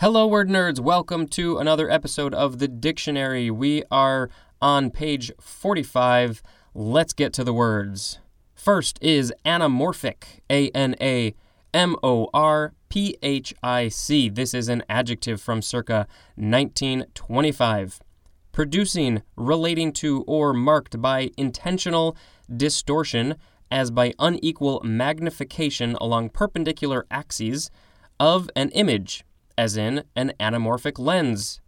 Hello, word nerds. Welcome to another episode of the dictionary. We are on page 45. Let's get to the words. First is anamorphic. A N A M O R P H I C. This is an adjective from circa 1925. Producing, relating to, or marked by intentional distortion, as by unequal magnification along perpendicular axes, of an image as in an anamorphic lens.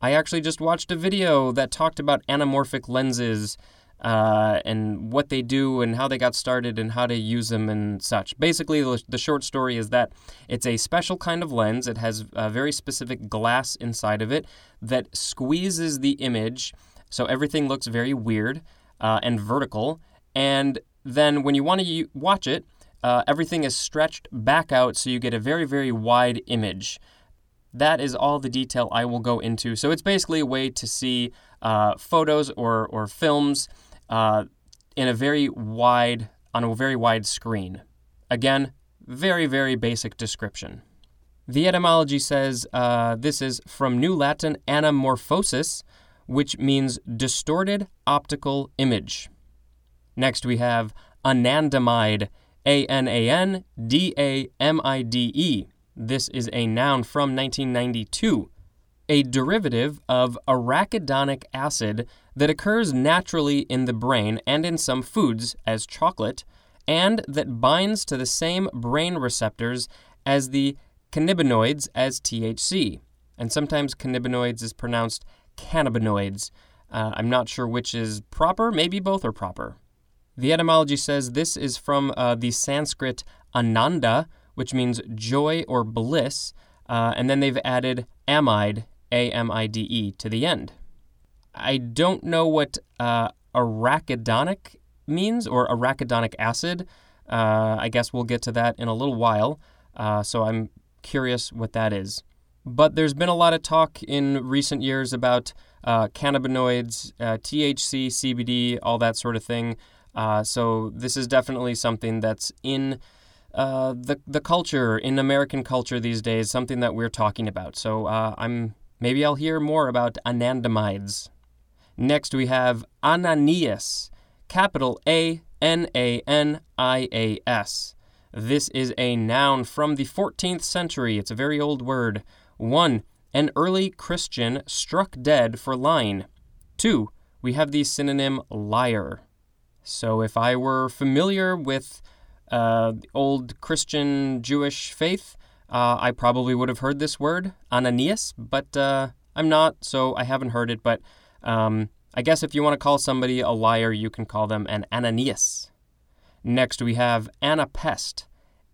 I actually just watched a video that talked about anamorphic lenses uh, and what they do and how they got started and how to use them and such. Basically, the short story is that it's a special kind of lens. It has a very specific glass inside of it that squeezes the image so everything looks very weird uh, and vertical. And then when you want to watch it, uh, everything is stretched back out so you get a very, very wide image. That is all the detail I will go into. So it's basically a way to see uh, photos or, or films uh, in a very wide, on a very wide screen. Again, very, very basic description. The etymology says uh, this is from New Latin anamorphosis, which means distorted optical image. Next, we have anandamide, a N A N D A M I D E. This is a noun from 1992, a derivative of arachidonic acid that occurs naturally in the brain and in some foods, as chocolate, and that binds to the same brain receptors as the cannabinoids as THC. And sometimes cannabinoids is pronounced cannabinoids. Uh, I'm not sure which is proper, maybe both are proper. The etymology says this is from uh, the Sanskrit ananda, which means joy or bliss, uh, and then they've added amide, A M I D E, to the end. I don't know what uh, arachidonic means or arachidonic acid. Uh, I guess we'll get to that in a little while, uh, so I'm curious what that is. But there's been a lot of talk in recent years about uh, cannabinoids, THC, CBD, all that sort of thing. Uh, so this is definitely something that's in uh, the the culture in American culture these days, something that we're talking about. So uh, I'm maybe I'll hear more about anandamides. Next we have Ananias, capital A N A N I A S. This is a noun from the 14th century. It's a very old word. 1. An early Christian struck dead for lying. 2. We have the synonym liar. So if I were familiar with uh, old Christian Jewish faith, uh, I probably would have heard this word, Ananias, but uh, I'm not, so I haven't heard it. But um, I guess if you want to call somebody a liar, you can call them an Ananias. Next, we have Anapest,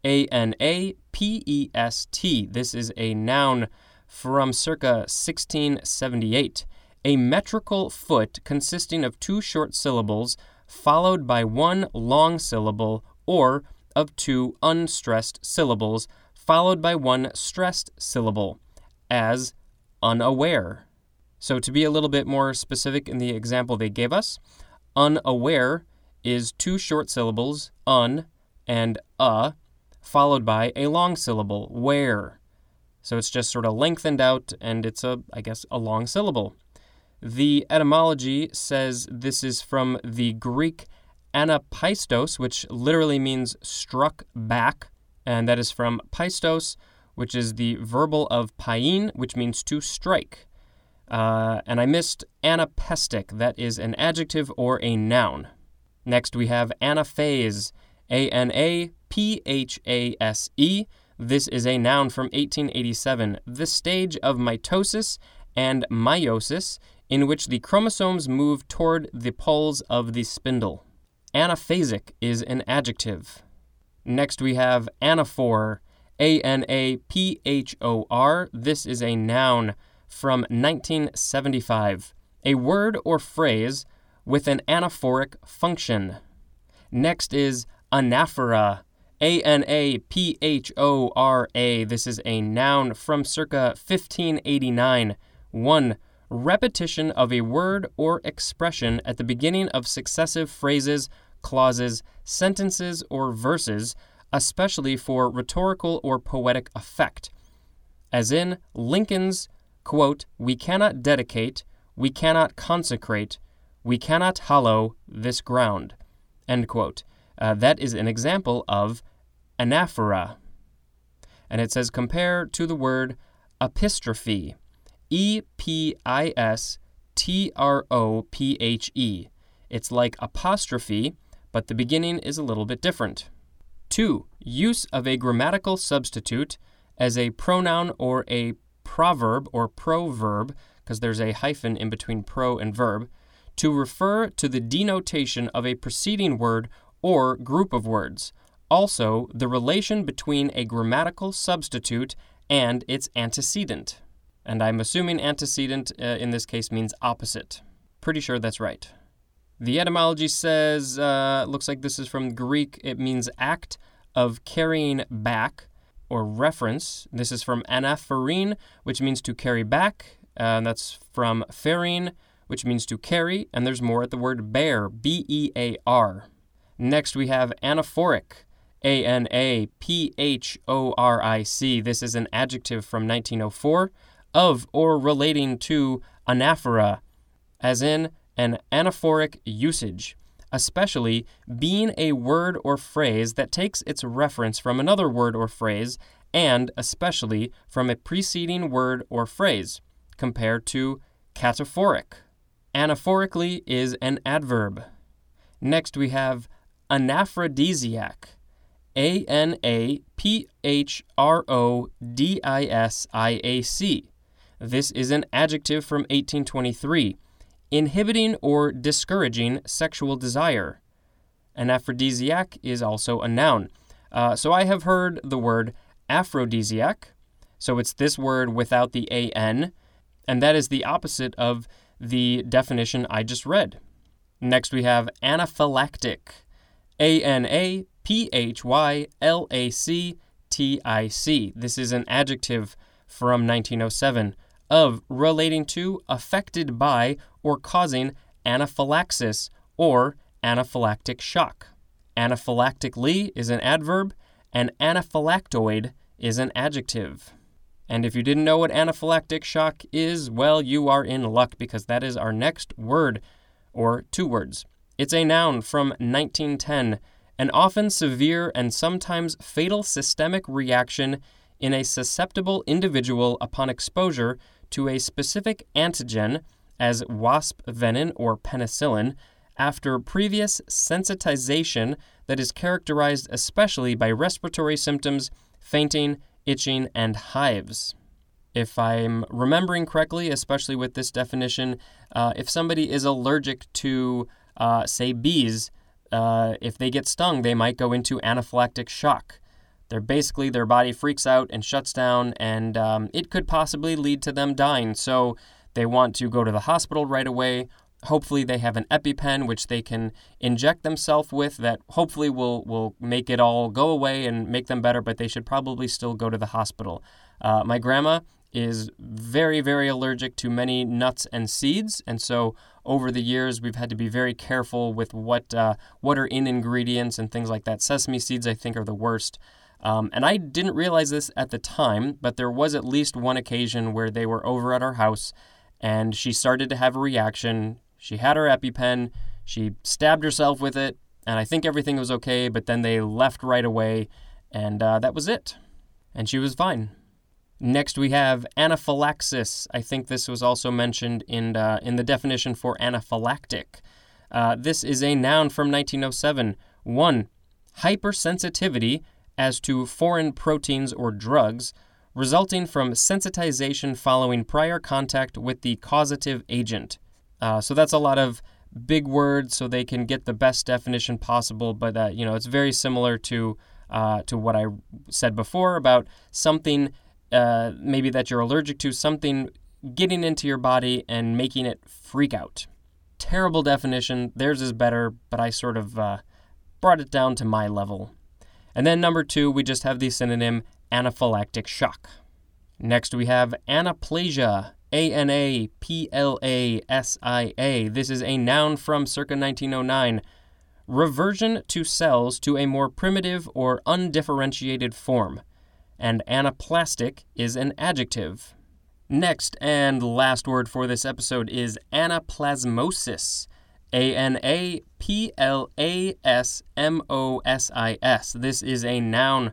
A N A P E S T. This is a noun from circa 1678. A metrical foot consisting of two short syllables followed by one long syllable or of two unstressed syllables followed by one stressed syllable, as unaware. So, to be a little bit more specific in the example they gave us, unaware is two short syllables, un and a, followed by a long syllable, where. So it's just sort of lengthened out and it's a, I guess, a long syllable. The etymology says this is from the Greek anapaistos, which literally means struck back, and that is from pistos, which is the verbal of pain, which means to strike. Uh, and I missed anapestic, that is an adjective or a noun. Next we have anaphase, A N A P H A S E. This is a noun from 1887. The stage of mitosis and meiosis in which the chromosomes move toward the poles of the spindle. Anaphasic is an adjective. Next we have anaphor, A N A P H O R. This is a noun from 1975, a word or phrase with an anaphoric function. Next is anaphora, A N A P H O R A. This is a noun from circa 1589, one repetition of a word or expression at the beginning of successive phrases, clauses, sentences, or verses, especially for rhetorical or poetic effect. as in Lincoln's, quote, We cannot dedicate, we cannot consecrate, we cannot hallow this ground, end quote. Uh, that is an example of anaphora. And it says compare to the word epistrophe, E P I S T R O P H E. It's like apostrophe, but the beginning is a little bit different. 2. Use of a grammatical substitute as a pronoun or a proverb or proverb, because there's a hyphen in between pro and verb, to refer to the denotation of a preceding word or group of words. Also, the relation between a grammatical substitute and its antecedent. And I'm assuming antecedent uh, in this case means opposite. Pretty sure that's right. The etymology says, uh, looks like this is from Greek, it means act of carrying back or reference. This is from anapherein, which means to carry back. Uh, and that's from pherein, which means to carry. And there's more at the word bear, B E A R. Next, we have anaphoric, A N A P H O R I C. This is an adjective from 1904 of or relating to anaphora, as in an anaphoric usage, especially being a word or phrase that takes its reference from another word or phrase, and especially from a preceding word or phrase, compared to cataphoric. Anaphorically is an adverb. Next, we have anaphrodisiac. A N A P H R O D I S I A C. This is an adjective from 1823, inhibiting or discouraging sexual desire. An aphrodisiac is also a noun. Uh, so I have heard the word aphrodisiac. So it's this word without the an, and that is the opposite of the definition I just read. Next, we have anaphylactic. A N A P H Y L A C T I C. This is an adjective from 1907 of relating to, affected by, or causing anaphylaxis or anaphylactic shock. Anaphylactically is an adverb, and anaphylactoid is an adjective. And if you didn't know what anaphylactic shock is, well, you are in luck because that is our next word, or two words. It's a noun from 1910, an often severe and sometimes fatal systemic reaction in a susceptible individual upon exposure to a specific antigen, as wasp venin or penicillin, after previous sensitization that is characterized especially by respiratory symptoms, fainting, itching, and hives. If I'm remembering correctly, especially with this definition, uh, if somebody is allergic to, uh, say, bees, uh, if they get stung, they might go into anaphylactic shock. They're basically, their body freaks out and shuts down, and um, it could possibly lead to them dying. So they want to go to the hospital right away. Hopefully, they have an EpiPen which they can inject themselves with that hopefully will, will make it all go away and make them better, but they should probably still go to the hospital. Uh, my grandma is very, very allergic to many nuts and seeds, and so over the years we've had to be very careful with what uh, what are in ingredients and things like that. Sesame seeds, I think, are the worst. Um, and I didn't realize this at the time, but there was at least one occasion where they were over at our house and she started to have a reaction. She had her EpiPen, she stabbed herself with it, and I think everything was okay, but then they left right away, and uh, that was it. And she was fine. Next, we have anaphylaxis. I think this was also mentioned in, uh, in the definition for anaphylactic. Uh, this is a noun from 1907. One, hypersensitivity as to foreign proteins or drugs, resulting from sensitization following prior contact with the causative agent. Uh, so that's a lot of big words, so they can get the best definition possible. But uh, you know, it's very similar to uh, to what I said before about something uh, maybe that you're allergic to, something getting into your body and making it freak out. Terrible definition. Theirs is better, but I sort of uh, brought it down to my level. And then number two, we just have the synonym anaphylactic shock. Next, we have anaplasia, A N A P L A S I A. This is a noun from circa 1909. Reversion to cells to a more primitive or undifferentiated form. and anaplastic is an adjective. Next and last word for this episode is anaplasmosis. A N A P L A S M O S I S. This is a noun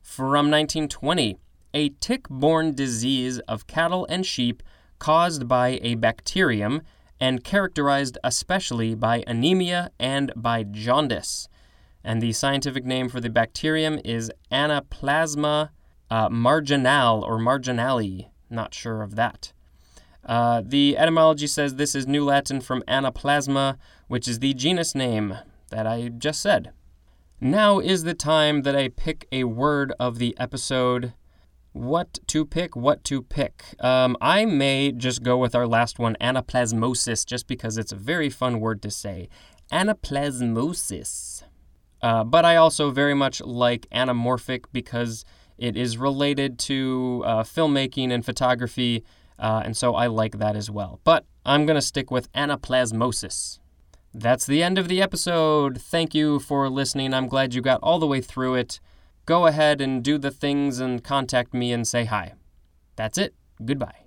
from 1920, a tick borne disease of cattle and sheep caused by a bacterium and characterized especially by anemia and by jaundice. And the scientific name for the bacterium is Anaplasma uh, marginale or marginale. Not sure of that. Uh, the etymology says this is New Latin from anaplasma, which is the genus name that I just said. Now is the time that I pick a word of the episode. What to pick, what to pick. Um, I may just go with our last one, anaplasmosis, just because it's a very fun word to say. Anaplasmosis. Uh, but I also very much like anamorphic because it is related to uh, filmmaking and photography, uh, and so I like that as well. But I'm going to stick with anaplasmosis. That's the end of the episode. Thank you for listening. I'm glad you got all the way through it. Go ahead and do the things and contact me and say hi. That's it. Goodbye.